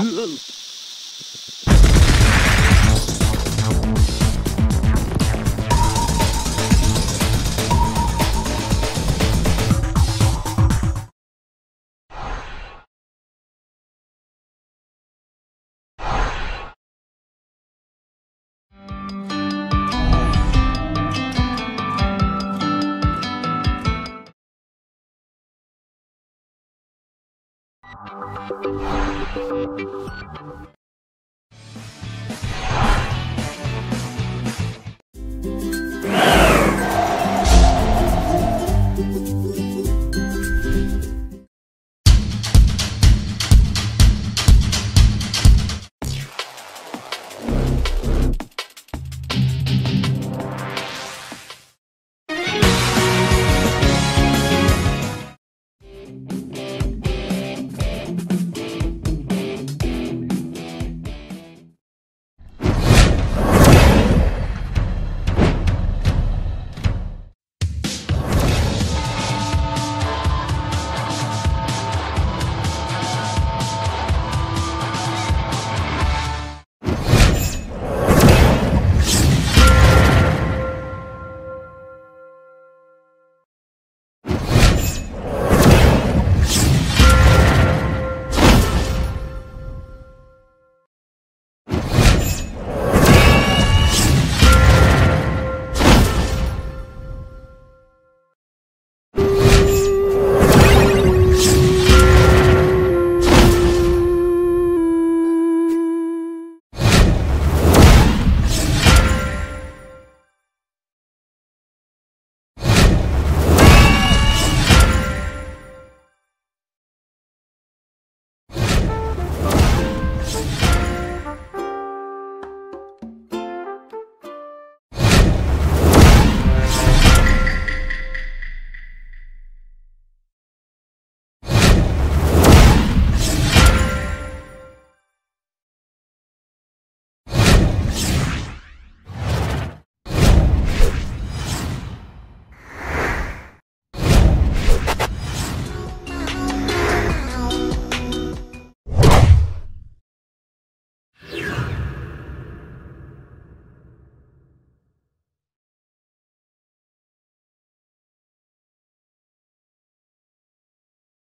Ugh. よし!